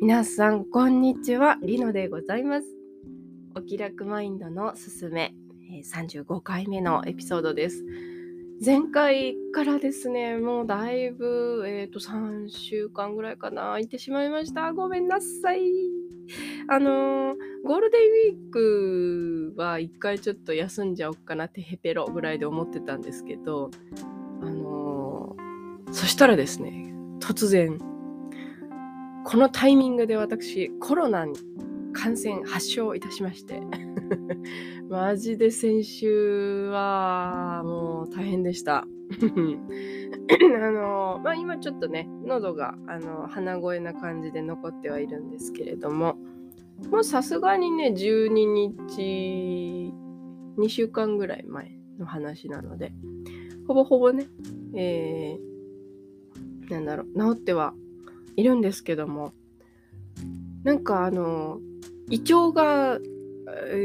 皆さんこんにちは。リノでございます。お気楽マインドのすすめ35回目のエピソードです。前回からですねもうだいぶえっ、ー、と3週間ぐらいかな。空いてしまいました。ごめんなさい。あのー、ゴールデンウィークは一回ちょっと休んじゃおっかなってヘペロぐらいで思ってたんですけどあのー、そしたらですね突然このタイミングで私コロナに感染発症いたしまして。マジで先週はもう大変でした。あのまあ今ちょっとね喉があの鼻声な感じで残ってはいるんですけれども。もうさすがにね12日2週間ぐらい前の話なので。ほぼほぼね、えー、なんだろう治ってはいるんですけども。なんかあの胃腸が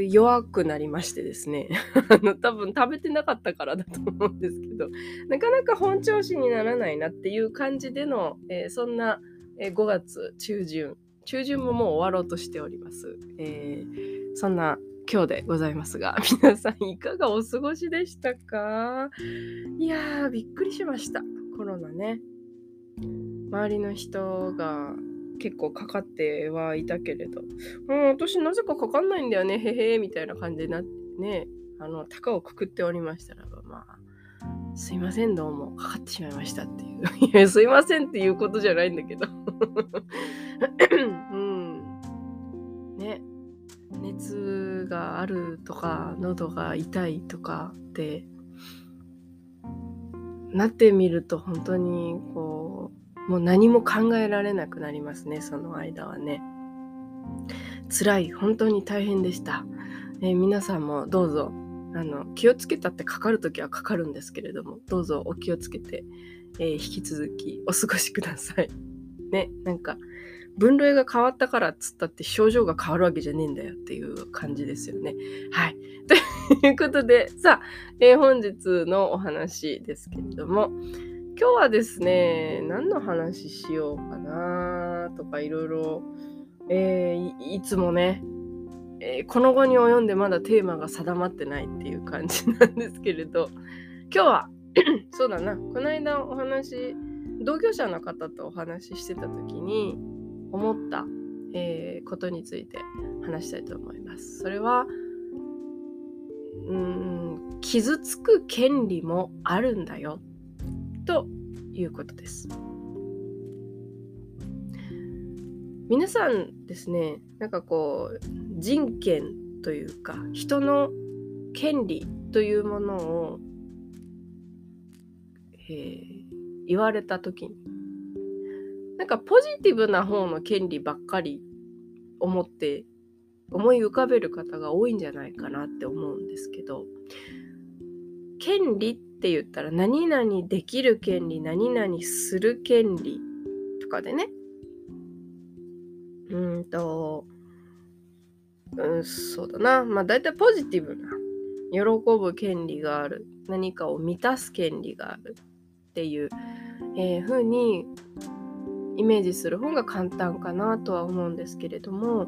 弱くなりましてですね。多分食べてなかったからだと思うんですけど。なかなか本調子にならないなっていう感じでの、えー、そんな、5月中旬。中旬ももう終わろうとしております、えー、そんな今日でございますが。皆さんいかがお過ごしでしたか？いやーびっくりしました。コロナね。周りの人が結構かかってはいたけれど、う、私なぜかかかんないんだよね、へへみたいな感じになってね、あの、高をくくっておりましたらば、まあ、すいません、どうも、かかってしまいましたっていう。いや、すいませんっていうことじゃないんだけど。うん。ね。熱があるとか、喉が痛いとかって、なってみると本当にこうもう何も考えられなくなりますねその間はね辛い本当に大変でした、えー、皆さんもどうぞあの気をつけたってかかる時はかかるんですけれどもどうぞお気をつけて、えー、引き続きお過ごしください ねなんか分類が変わったからっつったって症状が変わるわけじゃねえんだよっていう感じですよね。はい。ということで、さあ、えー、本日のお話ですけれども、今日はですね、何の話しようかなとかいろいろ、えいつもね、えー、この後に及んでまだテーマが定まってないっていう感じなんですけれど、今日は そうだな、この間お話、同業者の方とお話ししてた時に思った、えー、ことについて話したいと思います。それは、うん傷つく権利もあるんだよということです。皆さんですねなんかこう人権というか人の権利というものを、えー、言われた時になんかポジティブな方の権利ばっかり思って思い浮かべる方が多いんじゃないかなって思うんですけど権利っって言ったら何々できる権利何々する権利とかでね。うんとうんそうだな。まあ大体ポジティブな喜ぶ権利がある。何かを満たす権利があるっていう、えー、風にイメージする方が簡単かなとは思うんですけれども、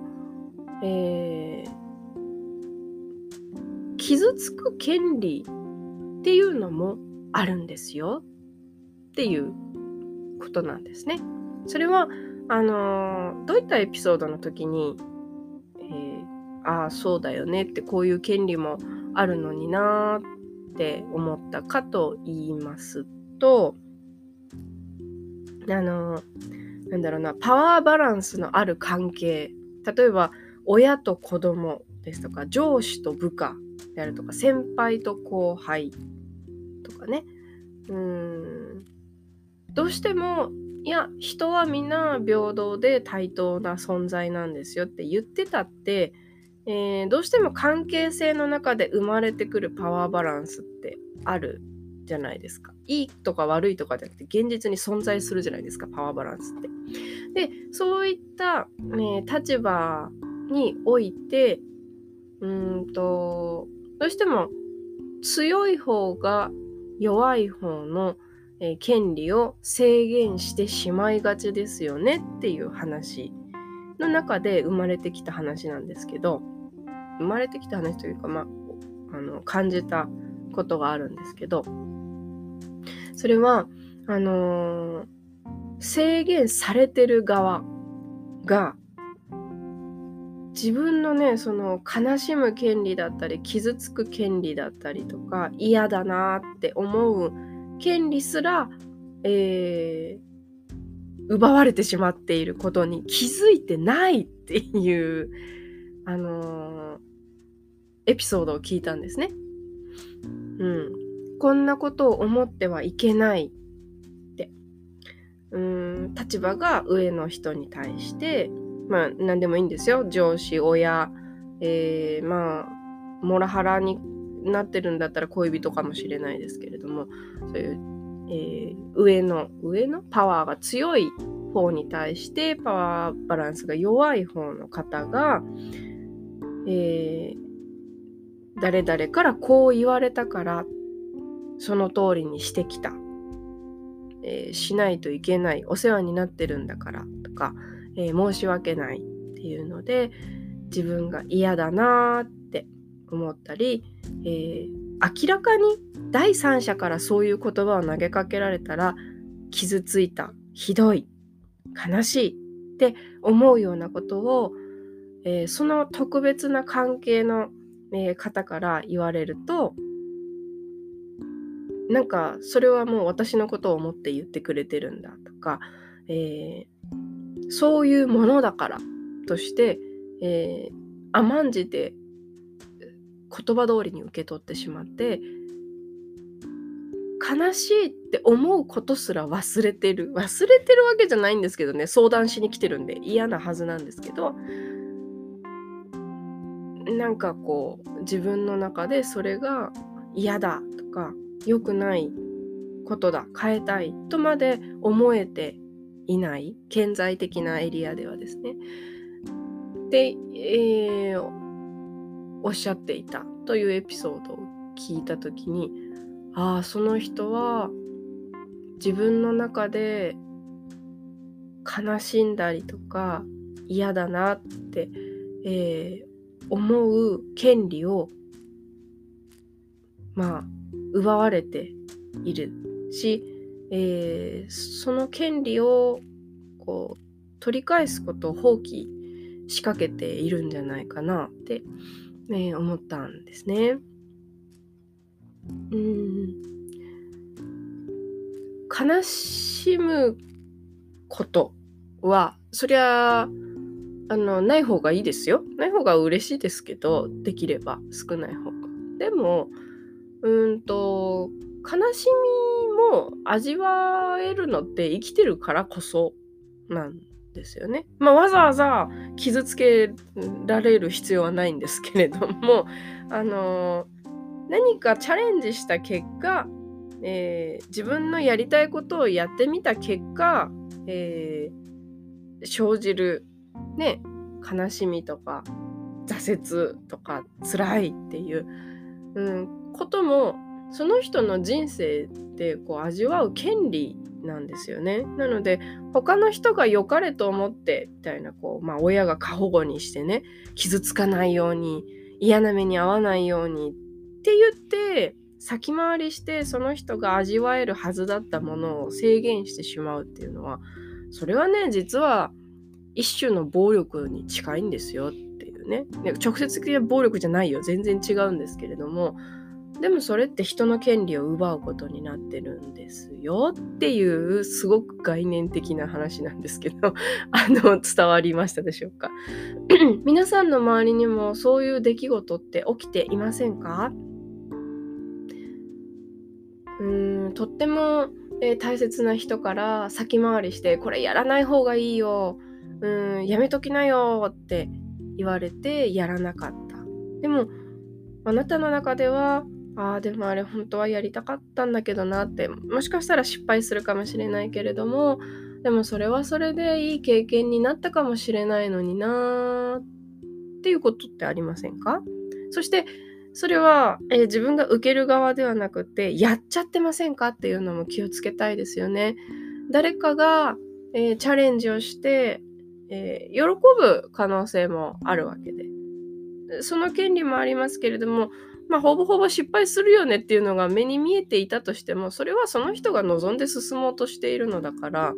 えー、傷つく権利っていうのもあるんですよっていうことなんですね。それはあのー、どういったエピソードの時に、えー、ああそうだよねってこういう権利もあるのになって思ったかと言いますとあのー、なんだろうなパワーバランスのある関係例えば親と子供ですとか上司と部下であるとか先輩と後輩とかねうんどうしてもいや人はみんな平等で対等な存在なんですよって言ってたって、えー、どうしても関係性の中で生まれてくるパワーバランスってあるじゃないですか。いいとか悪いとかじゃなくて現実に存在するじゃないですかパワーバランスって。でそういった、ね、立場においてうんとどうしても強い方が弱い方の、え、権利を制限してしまいがちですよねっていう話の中で生まれてきた話なんですけど生まれてきた話というか、まあ、あの感じたことがあるんですけどそれはあのー、制限されてる側が自分のねその悲しむ権利だったり傷つく権利だったりとか嫌だなって思う権利すら、えー、奪われてしまっていることに気づいてないっていうあのー、エピソードを聞いたんですね。うん、こんなことを思ってはいけないって。うん。立場が上の人に対してまあ何でもいいんですよ。上司親、えー、まあモラハラになってるんだったら恋人かもしれないですけれどもそういう、えー、上の上の？パワーが強い方に対してパワーバランスが弱い方の方が、えー、誰々からこう言われたからその通りにしてきた、えー、しないといけない。お世話になってるんだからとかえー、申し訳ないっていうので自分が嫌だなって思ったり、えー、明らかに第三者からそういう言葉を投げかけられたら傷ついたひどい悲しいって思うようなことを、えー、その特別な関係の、えー、方から言われるとなんかそれはもう私のことを思って言ってくれてるんだとか、えー、そういうものだからとして、えー、甘んじて言葉通りに受け取ってしまって悲しいって思うことすら忘れてる。忘れてるわけじゃないんですけどね。相談しに来てるんで嫌なはずなんですけどなんかこう自分の中でそれが嫌だとか良くないことだ変えたいとまで思えていない顕在的なエリアではですね。で、えー、おっしゃっていたというエピソードを聞いた時にああその人は自分の中で悲しんだりとか嫌だなって、えー、思う権利をまあ奪われているしえー、その権利をこう取り返すことを放棄しかけているんじゃないかなって、ね、思ったんですね。うん悲しむことはそりゃあのない方がいいですよ。ない方が嬉しいですけどできれば少ない方が。でもうんと悲しみも味わえるのって生きてるからこそなんですよね。まあ、わざわざ傷つけられる必要はないんですけれども、あの何かチャレンジした結果、えー、自分のやりたいことをやってみた結果、えー、生じる、ね、悲しみとか挫折とか辛いっていう、うん、こともその人の人生ってこう味わう権利なんですよね。なので他の人が良かれと思ってみたいなこう、まあ、親が過保護にしてね傷つかないように嫌な目に遭わないようにって言って先回りしてその人が味わえるはずだったものを制限してしまうっていうのはそれはね実は一種の暴力に近いんですよっていうね直接的な暴力じゃないよ全然違うんですけれどもでもそれって人の権利を奪うことになってるんですよっていうすごく概念的な話なんですけど あの伝わりましたでしょうか？皆さんの周りにもそういう出来事って起きていませんか？うんとっても、えー、大切な人から先回りしてこれやらない方がいいよ。うんやめときなよって言われてやらなかった。でもあなたの中ではああでもあれ本当はやりたかったんだけどなってもしかしたら失敗するかもしれないけれどもでもそれはそれでいい経験になったかもしれないのになっていうことってありませんか？そしてそれは、えー、自分が受ける側ではなくてやっちゃってませんかっていうのも気をつけたいですよね。誰かが、えー、チャレンジをして、えー、喜ぶ可能性もあるわけでその権利もありますけれどもまあ、ほぼほぼ失敗するよねっていうのが目に見えていたとしてもそれはその人が望んで進もうとしているのだから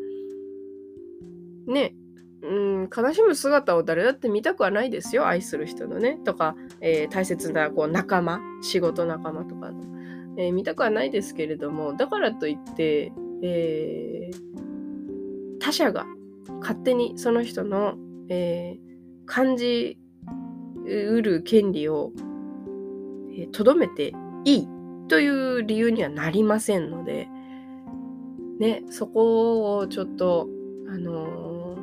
ねうん悲しむ姿を誰だって見たくはないですよ愛する人のね。とか、えー、大切なこう仲間仕事仲間とかの、えー、見たくはないですけれどもだからといって、えー、他者が勝手にその人の、え感じうる権利をとどめていいという理由にはなりませんので、ね、そこをちょっと、あの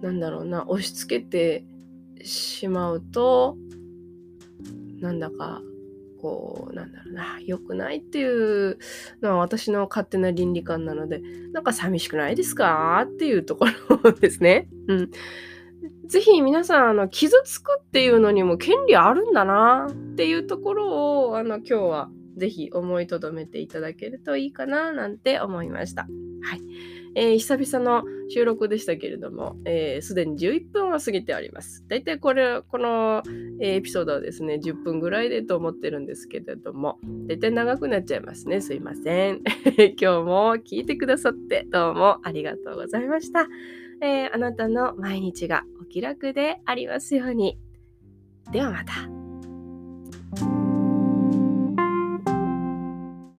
ー、なんだろうな、押し付けてしまうと、なんだか、こう、なんだろうな、良くないっていうのは私の勝手な倫理観なので、なんか寂しくないですか？っていうところですね。うん。ぜひ皆さん、あの、傷つくっていうのにも権利あるんだなっていうところを、あの、今日はぜひ思いとどめていただけるといいかななんて思いました。はい。えー、久々の収録でしたけれども、す、えー、で、に11分を過ぎております。だいたいこれ、この、えー、エピソードはですね、10分ぐらいでと思ってるんですけれども、だいたい長くなっちゃいますね。すいません。今日も聞いてくださってどうもありがとうございました。えー、あなたの毎日がお気楽でありますように。ではまた。